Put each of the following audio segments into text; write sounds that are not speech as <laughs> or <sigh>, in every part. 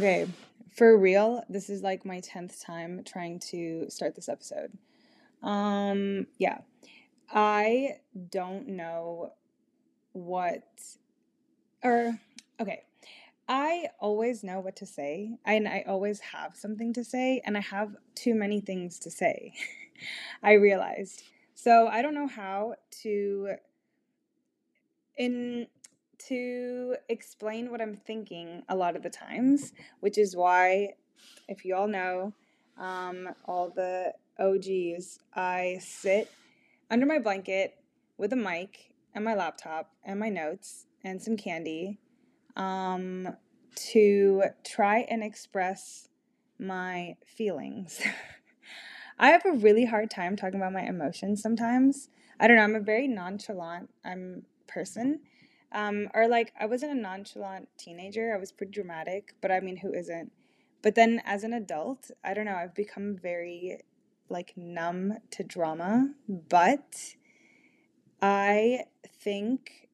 Okay, for real, this is like my 10th time trying to start this episode. Um, yeah. I don't know what or okay. I always know what to say, and I always have something to say, and I have too many things to say. <laughs> I realized. So I don't know how to in to explain what I'm thinking a lot of the times, which is why, if you all know, um, all the OGs, I sit under my blanket with a mic and my laptop and my notes and some candy um, to try and express my feelings. <laughs> I have a really hard time talking about my emotions sometimes. I don't know, I'm a very nonchalant I'm person. Um, or like I wasn't a nonchalant teenager. I was pretty dramatic, but I mean, who isn't? But then as an adult, I don't know, I've become very like numb to drama, but I think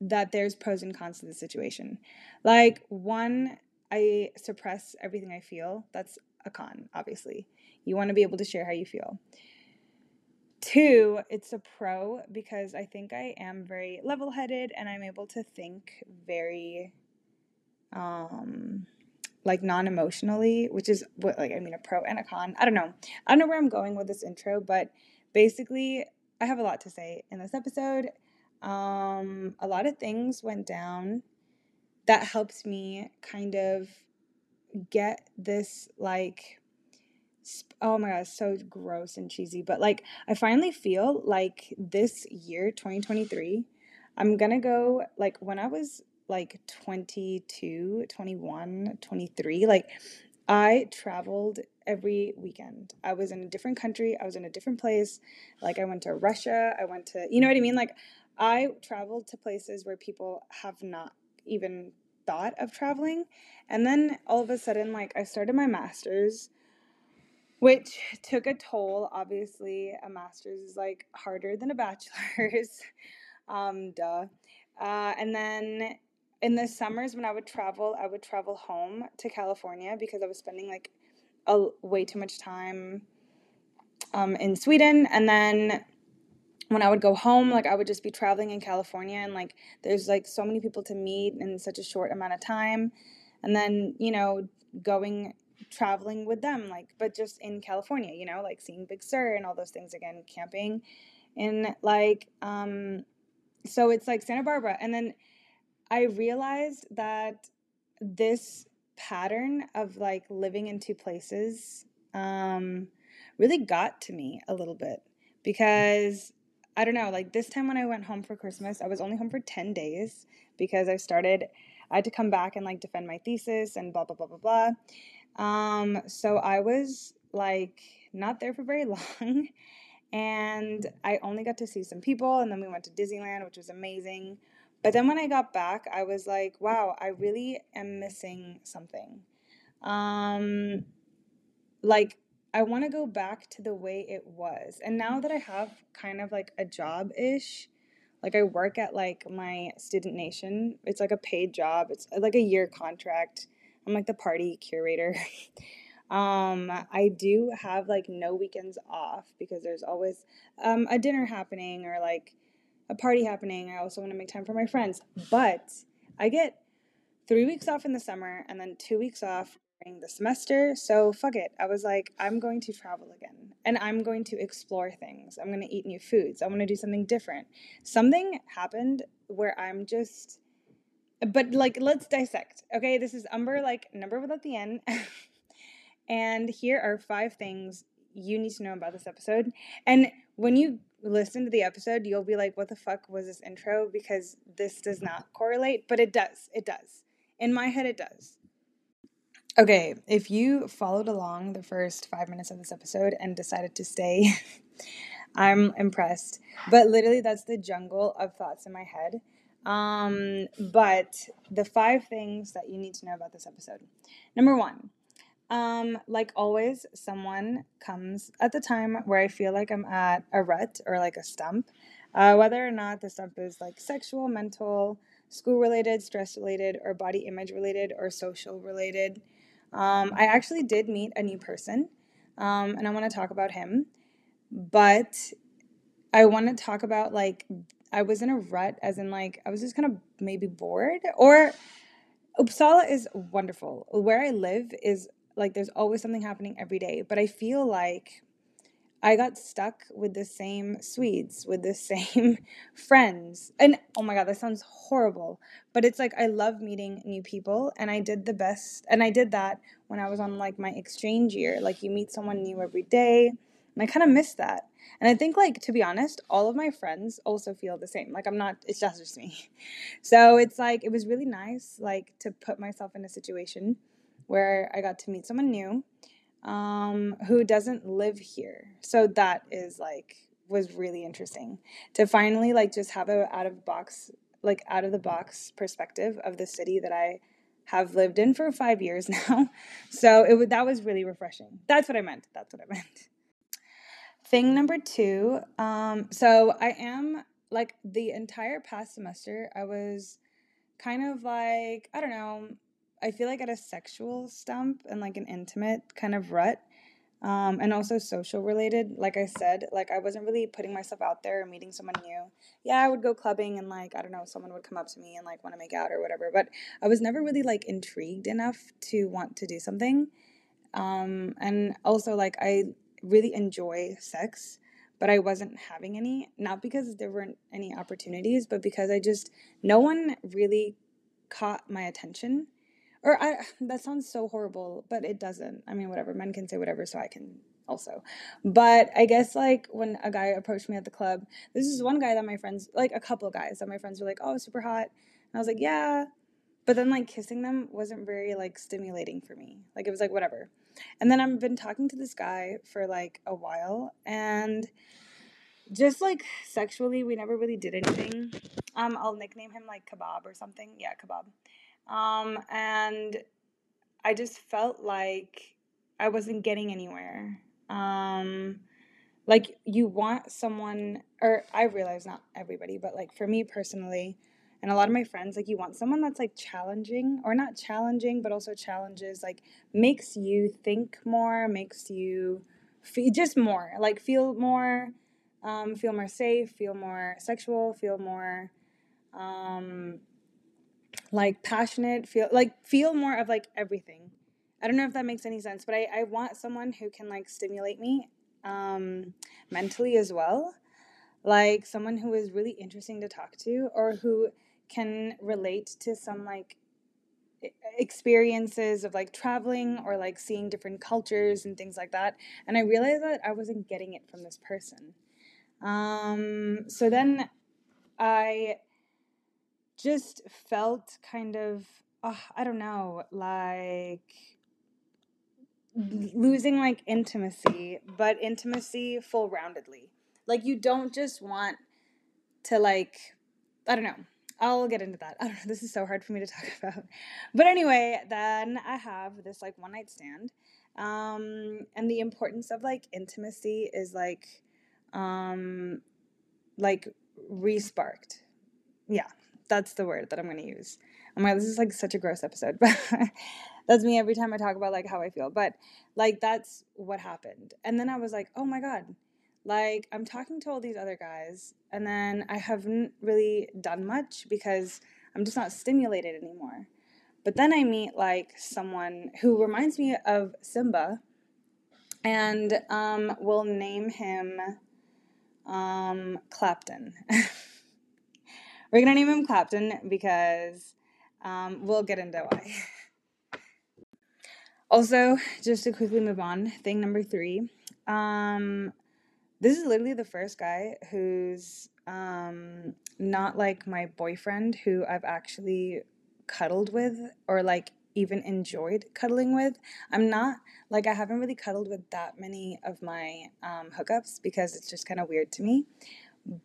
that there's pros and cons to the situation. Like one, I suppress everything I feel. That's a con, obviously. You want to be able to share how you feel. Two, it's a pro because I think I am very level headed and I'm able to think very um like non emotionally, which is what like I mean a pro and a con. I don't know. I don't know where I'm going with this intro, but basically I have a lot to say in this episode. Um a lot of things went down that helps me kind of get this like oh my god, so gross and cheesy. But like, I finally feel like this year, 2023, I'm gonna go like when I was like 22, 21, 23, like I traveled every weekend. I was in a different country, I was in a different place. Like, I went to Russia, I went to, you know what I mean? Like, I traveled to places where people have not even thought of traveling. And then all of a sudden, like, I started my master's which <laughs> took a toll. Obviously, a master's is like harder than a <laughs> bachelor's. um, duh. Uh, and then in the summers when I would travel, I would travel home to California because I was spending like a way too much time um, in Sweden. And then when I would go home, like I would just be traveling in California, and like there's like so many people to meet in such a short amount of time. And then you know going traveling with them, like, but just in California, you know, like seeing Big Sur and all those things again, camping in like, um, so it's like Santa Barbara. And then I realized that this pattern of like living in two places um, really got to me a little bit because I don't know, like this time when I went home for Christmas, I was only home for 10 days because I started, I had to come back and like defend my thesis and blah, blah, blah, blah, blah. Um, so I was like not there for very <laughs> long. And I only got to see some people, and then we went to Disneyland, which was amazing. But then when I got back, I was like, wow, I really am missing something. Um, like, I want to go back to the way it was. And now that I have kind of like a job ish, like I work at like my student nation, it's like a paid job, it's like a year contract. I'm like the party curator. <laughs> um, I do have like no weekends off because there's always um, a dinner happening or like a party happening. I also want to make time for my friends. But I get three weeks off in the summer and then two weeks off during the semester. So fuck it. I was like, I'm going to travel again and I'm going to explore things. I'm going to eat new foods. I want to do something different. Something happened where I'm just but like let's dissect okay? This is umber like number without the n. <laughs> And here are five things you need to know about this episode. And when you listen to the episode you'll be like what the fuck was this intro? Because this does not correlate but it does it does. In my head it does. Okay if you followed along the first five minutes of this episode and decided to stay <laughs> i'm impressed. But literally that's the jungle of thoughts in my head um, but the five things that you need to know about this episode. Number one, um, like always, someone comes at the time where I feel like I'm at a rut or like a stump, uh, whether or not the stump is like sexual, mental, school related, stress related, or body image related, or social related. Um, I actually did meet a new person, um, and I want to talk about him. But I want to talk about like I was in a rut, as in like I was just kind of maybe bored. Or Uppsala is wonderful. Where I live is like there's always something happening every day, but I feel like I got stuck with the same Swedes, with the <laughs> same friends. And oh my God, that sounds horrible. But it's like I love meeting new people. And I did the best. And I did that when I was on like my exchange year. Like you meet someone new every day. And I kind of miss that. And I think, like, to be honest, all of my friends also feel the same. Like, I'm not, it's just, just me. <laughs> So it's like, it was really nice, like, to put myself in a situation where I got to meet someone new um, who doesn't live here. So that is like was really interesting to finally like just have a out of box like out of the box perspective of the city that I have lived in for five years <laughs> now. So it that was really refreshing. That's what I meant. That's what I meant. Thing number two. Um, so I am like the entire past semester. I was kind of like I don't know I feel like at a sexual stump and like an intimate kind of rut. Um, and also social related. Like I said, like I wasn't really putting myself out there or meeting someone new. Yeah, I would go clubbing and like I don't know, someone would come up to me and like want to make out or whatever. But I was never really like intrigued enough to want to do something. Um, and also like I really enjoy sex, but I wasn't having any. Not because there weren't any opportunities, but because I just no one really caught my attention or I <laughs> that sounds so horrible, but it doesn't. I mean, whatever. Men can say whatever, so I can also. But I guess like when a guy approached me at the club, this is one guy that my friends, like a couple guys that my friends were like, "Oh, super hot," and I was like, "Yeah," but then like kissing them wasn't very like stimulating for me. Like it was like whatever. And then I've been talking to this guy for like a while, and just like sexually, we never really did anything. Um, I'll nickname him like Kebab or something. Yeah, Kebab. Um, and I just felt like I wasn't getting anywhere. Um, like you want someone, or I realize not everybody, but like for me personally, and a lot of my friends, like you want someone that's like challenging, or not challenging, but also challenges, like makes you think more, makes you feel just more, like feel more, um, feel more safe, feel more sexual, feel more um, like passionate, feel like feel more of like everything. I don't know if that makes any sense, but I, I want someone who can like stimulate me um, mentally as well. Like someone who is really interesting to talk to or who can relate to some like experiences of like traveling or like seeing different cultures and things like that. And I realized that I wasn't getting it from this person. Um, so then I just felt kind of uh, I don't know, like losing like intimacy, but intimacy full roundedly. Like you don't just want to like I don't know. I'll get into that. <laughs> I don't know. This is so hard for me to talk <laughs> about. But anyway, then I have this like one night stand. Um and the importance of like intimacy is like um like resparked. Yeah, that's the word that I'm going to use. Oh my god, this is like such a gross episode, <laughs> but that's me every time I talk about like how I feel. But like that's what happened. And then I was like, "Oh my god." Like I'm talking to all these other guys and then I haven't really done much because I'm just not stimulated anymore. But then I meet like someone who reminds me of Simba and um, we'll name him um, Clapton. <laughs> We're gonna name him Clapton because um, we'll get into why. <laughs> also, just to quickly move on, thing number three. Um, this is literally the first guy who's um, not like my boyfriend who I've actually cuddled with or like even enjoyed cuddling with. I'm not like I haven't really cuddled with that many of my um, hookups because it's just kind of weird to me.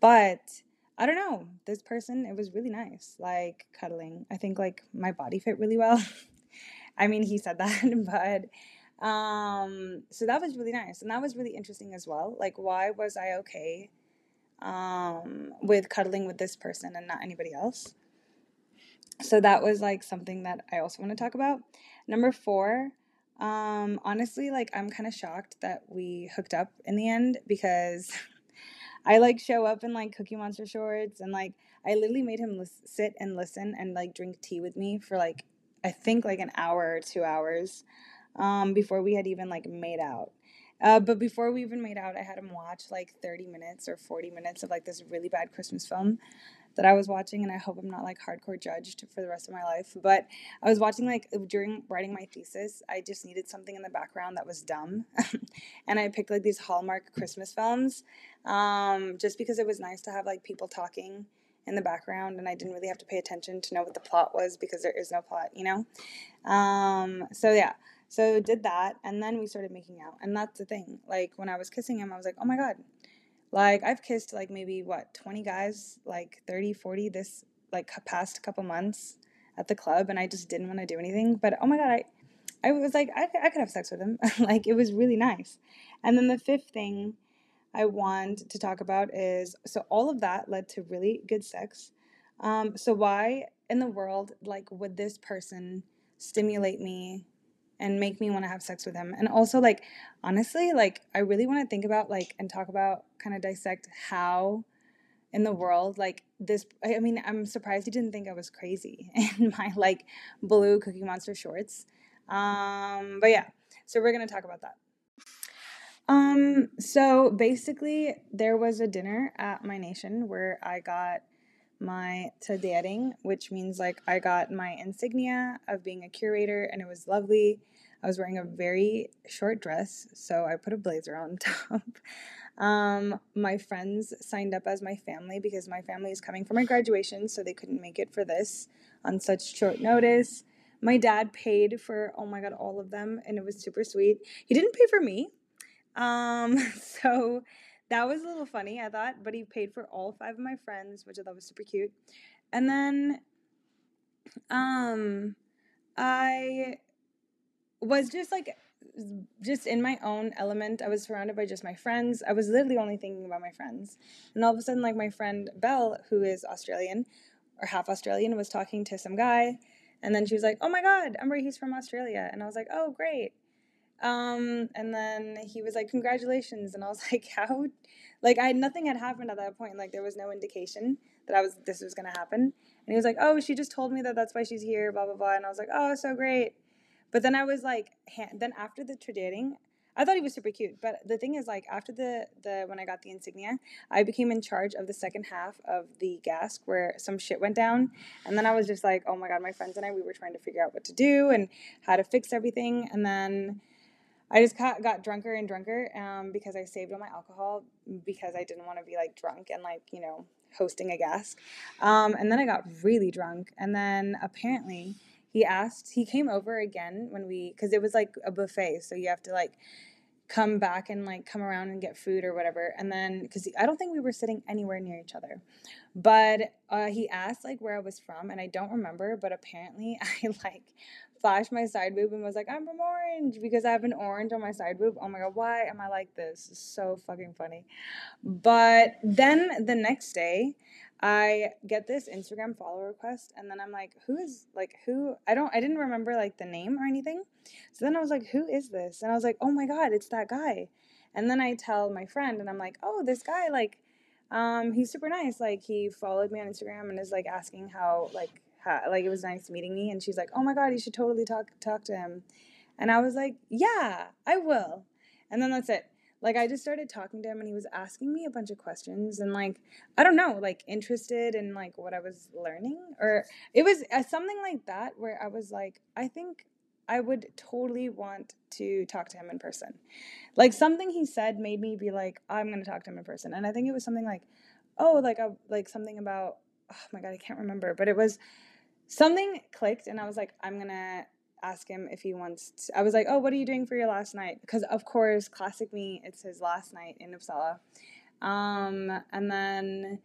But I don't know. This person, it was really nice, like cuddling. I think like my body fit really well. <laughs> I mean, he said that, <laughs> but um, so that was really nice, and that was really interesting as well. Like, why was I okay um, with cuddling with this person and not anybody else? so that was like something that I also want to talk about. Number four, um, honestly, like I'm kind of shocked that we hooked up in the end because <laughs> I like show up in like Cookie Monster shorts and like I literally made him lis- sit and listen and like drink tea with me for like I think like an hour or two hours um, before we had even like made out. Uh, but before we even made out, I had him watch like 30 minutes or 40 minutes of like this really bad Christmas film that I was watching, and I hope I'm not like hardcore judged for the rest of my life. But I was watching like during writing my thesis, I just needed something in the background that was dumb, <laughs> and I picked like these Hallmark Christmas films, um, just because it was nice to have like people talking in the background, and I didn't really have to pay attention to know what the plot was because there is no plot, you know. Um, so yeah. So did that, and then we started making out, and that's the thing. Like when I was kissing him, I was like, "Oh my god, like I've kissed like maybe what 20 guys, like 30, 40 this like past couple months at the club and I just didn't want to do anything. But oh my god, I I was like I, I could have sex with him. <laughs> like it was really nice. And then the fifth thing I want to talk about is so all of that led to really good sex. Um, so why in the world like would this person stimulate me and make me want to have sex with him. And also, like, honestly, like, I really want to think about, like, and talk about, kind of dissect how in the world, like, this. I mean, I'm surprised he didn't think I was crazy <laughs> in my, like, blue Cookie Monster shorts. Um, but yeah, so we're going to talk about that. Um, so basically, there was a dinner at my nation where I got my tadering, which means like I got my insignia of being a curator, and it was lovely. I was wearing a very short dress, so I put a blazer on <laughs> top. Um, my friends signed up as my family because my family is coming for my graduation, so they couldn't make it for this on such short notice. My dad paid for, oh my god, all of them, and it was super sweet. He didn't pay for me. Um, <laughs> so that was a little funny, I thought, but he paid for all five of my friends, which I thought was super cute. And then um I was just like just in my own element. I was surrounded by just my friends. I was literally only thinking about my friends. And all of a sudden like my friend Belle, who is Australian or half Australian, was talking to some guy and then she was like, "Oh my god, Umber, he's from Australia." And I was like, "Oh, great." Um, and then he was like, "Congratulations!" And I was <laughs> like, "How?" Like, I nothing had happened at that point. Like, there was no indication that I was this was gonna happen. And he was like, "Oh, she just told me that that's why she's here." Blah blah blah. And I was like, "Oh, so great." But then I was like, then after the trading, I thought he was super cute. But the thing is, like after the the when I got the insignia, I became in charge of the second half of the gasque where some shit went down, and then I was just like, oh my god, my friends and I we were trying to figure out what to do and how to fix everything, and then I just got, got drunker and drunker um, because I saved all my alcohol because I didn't want to be like drunk and like, you know, hosting a guest. Um, and then I got really drunk. And then apparently he asked, he came over again when we, because it was like a buffet. So you have to like come back and like come around and get food or whatever. And then, because I don't think we were sitting anywhere near each other. But uh, he asked like where I was from. And I don't remember, but apparently <laughs> I like flashed my side boob and was like, I'm from Orange because I have an orange on my side boob. Oh my god, why am I like this? It's so fucking funny. But then the next day, I get this Instagram follow request and then I'm like, who is like who I don't I didn't remember like the name or anything. So then I was like, who is this? And I was like, oh my god, it's that guy. And then I tell my friend and I'm like, oh, this guy like um he's super nice. Like he followed me on Instagram and is like asking how like like it was nice meeting me and she's like, "Oh my god, you should totally talk talk to him." And I was like, "Yeah, I will." And then that's it. Like I just started talking to him and he was asking me a bunch of questions and like I don't know, like interested in like what I was learning or it was uh, something like that where I was like, I think I would totally want to talk to him in person. Like something he said made me be like, I'm going to talk to him in person. And I think it was something like, oh, like a like something about oh my god, I can't remember, but it was something clicked and I was like, I'm gonna ask him if he wants to. I was like, oh, what are you doing for your last night? Because of course, classic me, it's his last night in Uppsala. Um, and then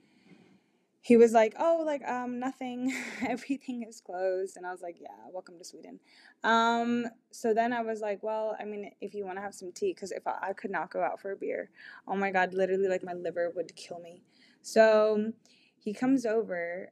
he was like, oh, like um, nothing, <laughs> everything is closed, and I was like, yeah, welcome to Sweden. Um, so then I was like, well, I mean, if you want to have some tea, because if I, I could not go out for a beer, oh my god, literally, like my liver would kill me. So he comes over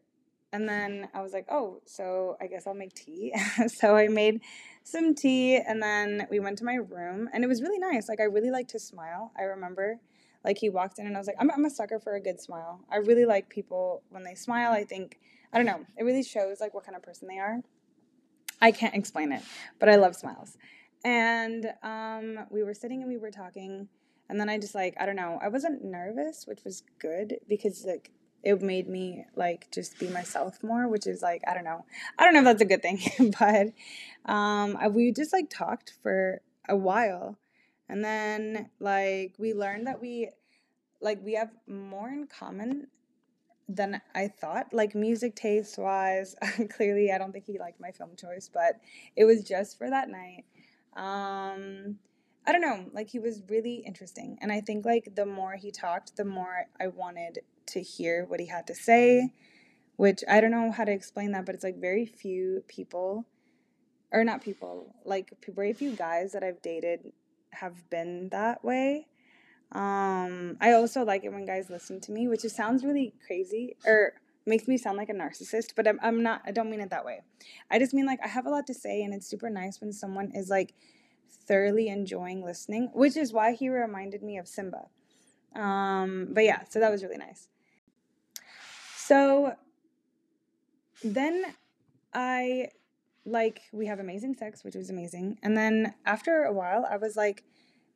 and then I was like, oh, so I guess I'll make tea. <laughs> so I made some tea and then we went to my room and it was really nice. Like I really like to smile. I remember like he walked in and I was like, I'm, I'm a sucker for a good smile. I really like people when they smile. I think, I don't know, it really shows like what kind of person they are. I can't explain it, but I love smiles. And um, we were sitting and we were talking. And then I just like, I don't know, I wasn't nervous, which was good because like it made me like just be myself more, which is like I don't know, I don't know if that's a good thing, <laughs> but um, we just like talked for a while, and then like we learned that we like we have more in common than I thought, like music taste wise. <laughs> Clearly, I don't think he liked my film choice, but it was just for that night. Um, I don't know, like he was really interesting. And I think like the more he talked, the more I wanted to hear what he had to say, which I don't know how to explain that, but it's like very few people, or not people, like very few guys that I've dated have been that way. Um, I also like it when guys listen to me, which sounds really crazy or makes me sound like a narcissist, but I'm, I'm not, I don't mean it that way. I just mean like I have a lot to say, and it's super nice when someone is like thoroughly enjoying listening, which is why he reminded me of Simba. Um, but yeah, so that was really nice. So then I like we have amazing sex, which was amazing. And then after a while, I was like,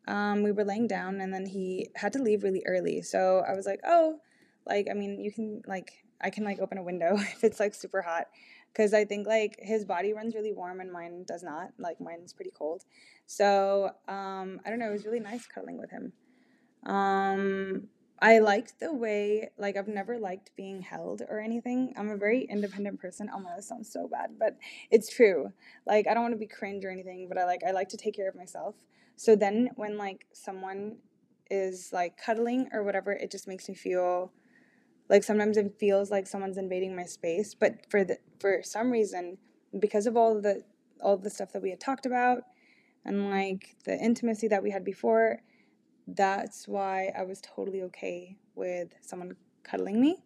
um, we were laying down, and then he had to leave really early. So I was like, oh, like I mean, you can like I can like open a window <laughs> if it's like super hot, because I think like his body runs really warm and mine does not. Like mine's pretty cold. So um, I don't know. It was really nice cuddling with him. Um, I liked the way, like, I've never liked being held or anything. I'm a very independent person. Oh my, that sounds so bad, but it's true. Like, I don't want to be cringe or anything, but I like, I like to take care of myself. So then when, like, someone is, like, cuddling or whatever, it just makes me feel like sometimes it feels like someone's invading my space. But for the, for some reason, because of all the, all the stuff that we had talked about and, like, the intimacy that we had before, that's why I was totally okay with someone cuddling me.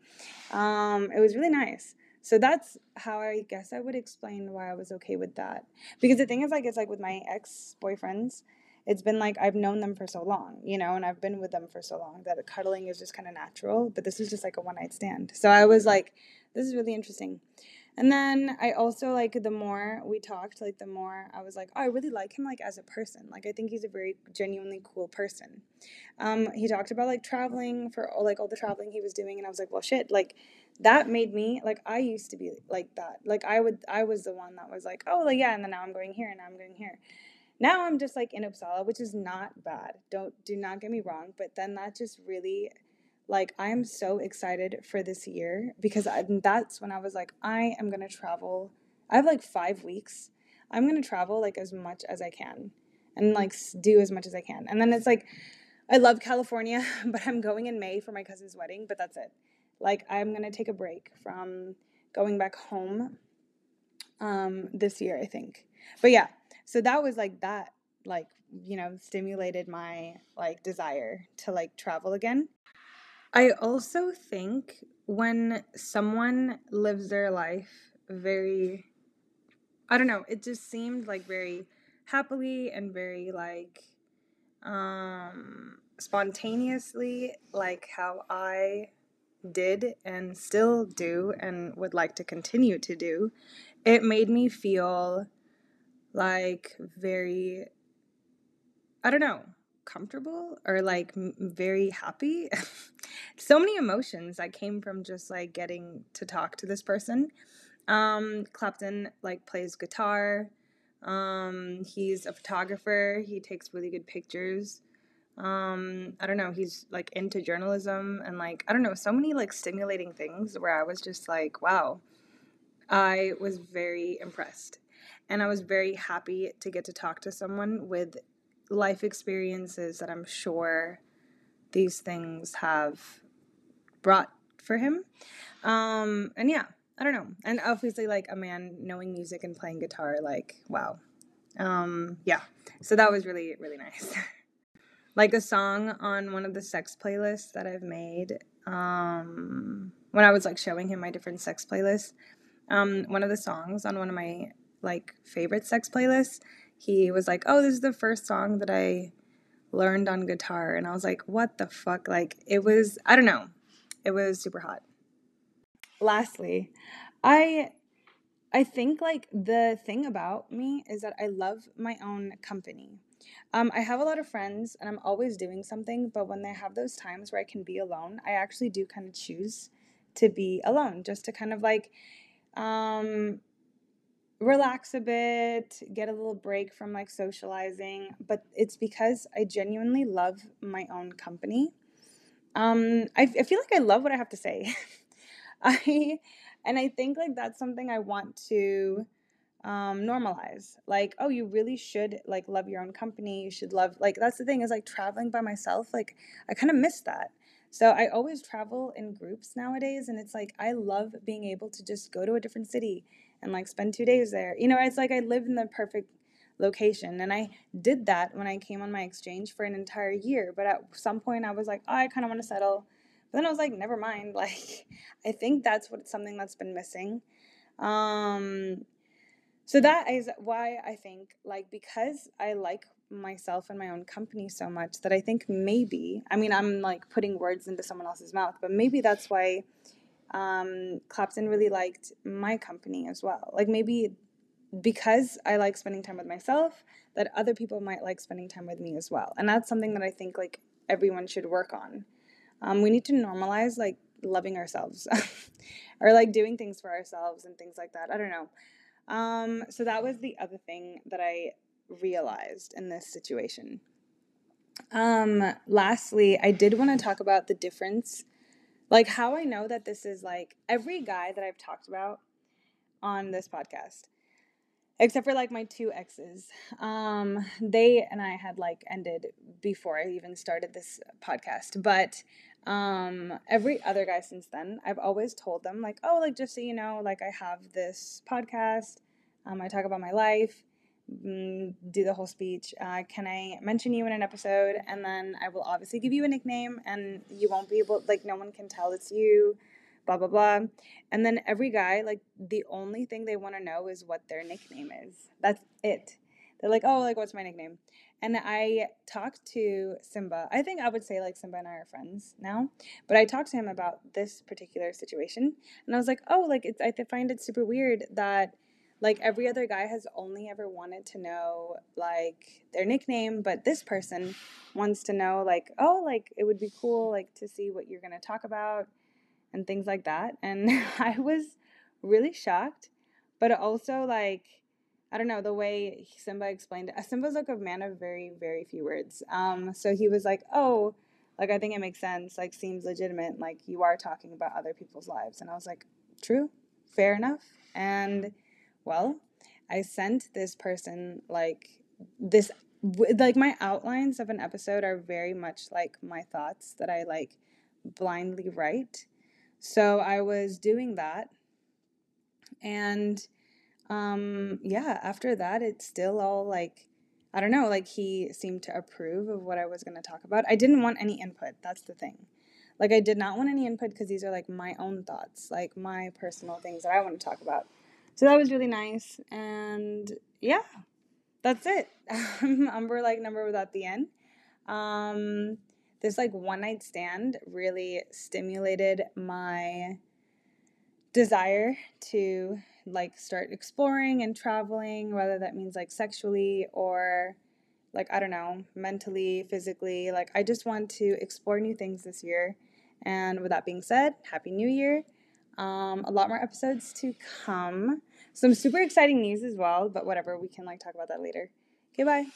Um, it was really nice. So that's how I guess I would explain why I was okay with that. Because the thing is, like, it's like with my ex boyfriends, it's been like I've known them for so long, you know, and I've been with them for so long that cuddling is just kind of natural. But this is just like a one night stand. So I was like, this is really interesting. And then I also like the more we talked, like the more I was like, oh, I really like him like as a person. Like I think he's a very genuinely cool person. Um, he talked about like traveling for like all the traveling he was doing, and I was like, well, shit, like that made me like I used to be like that. Like I would, I was the one that was like, oh, like yeah, and then now I'm going here, and now I'm going here. Now I'm just like in Uppsala, which is not bad. Don't do not get me wrong, but then that just really like I am so excited for this year because I, that's when I was like I am to travel. I have like 5 weeks. I'm to travel like as much as I can and like do as much as I can. And then it's like I love California, <laughs> but I'm going in May for my cousin's wedding, but that's it. Like I'm to take a break from going back home um this year, I think. But yeah, so that was like that like you know stimulated my like desire to like travel again I also think when someone lives their life very, I don't know, it just seemed like very happily and very like um spontaneously like how I did and still do and would like to continue to do, it made me feel like very I don't know, comfortable or like very happy. <laughs> so many emotions that came from just like getting to talk to this person. Um, Clapton like plays guitar. Um, he's a photographer. He takes really good pictures. Um, I don't know. He's like into journalism and like I don't know. So many like stimulating things where I was just like, wow. I was very impressed. And I was very happy to get to talk to someone with life experiences that I'm sure these things have brought for him. Um, and yeah, I don't know. And obviously, like a man knowing music and playing guitar, like, wow. Um, yeah. So that was really, really nice. <laughs> like a song on one of the sex playlists that I've made um, when I was like showing him my different sex playlists. Um, one of the songs on one of my like favorite sex playlists, he was like, "Oh, this is the first song that I learned on guitar," and I was like, "What the fuck?" Like it was, I don't know, it was super hot. Lastly, I I think like the thing about me is that I love my own company. Um, I have a lot of friends and I'm always doing something, but when they have those times where I can be alone, I actually do kind of choose to be alone just to kind of like um, relax a bit, get a little break from like socializing. But it's because I genuinely love my own company. Um, I, I feel like I love what I have to say. <laughs> I and I think like that's something I want to um, normalize. Like, oh, you really should like love your own company. You should love like that's the thing is like traveling by myself. Like I kind of miss that. So I always travel in groups nowadays, and it's like I love being able to just go to a different city and like spend two days there. You know, it's like I live in the perfect location, and I did that when I came on my exchange for an entire year. But at some point, I was like, oh, I kind of want to settle but then I was like, never mind. <laughs> Like, I think that's what something that's been missing. Um, so that is why I think, like, because I like myself and my own company so much that I think maybe, I mean, I'm like putting words into someone else's mouth, but maybe that's why um, Clapton really liked my company as well. Like, maybe because I like spending time with myself, that other people might like spending time with me as well. And that's something that I think like everyone should work on um, we need to normalize like loving ourselves <laughs> or like doing things for ourselves and things like that. I don't know. Um, so that was the other thing that I realized in this situation. Um, lastly, I did want to talk about the difference, like how I know that this is like every guy that I've talked about on this podcast except for like my two exes um they and i had like ended before i even started this podcast but um every other guy since then i've always told them like oh like just so you know like i have this podcast um i talk about my life do the whole speech uh, can i mention you in an episode? And then i will obviously give you a nickname and you won't be able like no one can tell it's you blah blah blah. And then every guy like the only thing they want to know is what their nickname is. That's it. They're like oh like what's my nickname? And I talked to Simba. I think I would say like Simba and I are friends now, but I talked to him about this particular situation, and I was like, oh, like it's I find it super weird that like every other guy has only ever wanted to know like their nickname, but this person wants to know like, oh, like it would be cool like to see what you're gonna talk about and things like that. And <laughs> I was really shocked, but also like I don't know the way Simba explained it. Simba's like a man of very very few words. Um, so he was like, "Oh, like I think it makes sense. Like seems legitimate. Like you are talking about other people's lives." And I was like, "True, fair enough." And well, I sent this person like this like my outlines of an episode are very much like my thoughts that I like blindly write. So I was doing that and um, yeah, after that, it's still all like, I don't know, like he seemed to approve of what I was going to talk about. I didn't want any input. That's the thing. Like, I did not want any input because these are like my own thoughts, like my personal things that I want to talk about. So that was really nice. And yeah, that's it. <laughs> Umber like number without the end. Um, this like one night stand really stimulated my desire to like start exploring and traveling, whether that means like sexually or like I don't know, mentally, physically. Like I just want to explore new things this year. And with that being said, happy new year. Um, a lot more episodes to come. Some super exciting news as well, but whatever, we can like talk about that later. Okay, bye.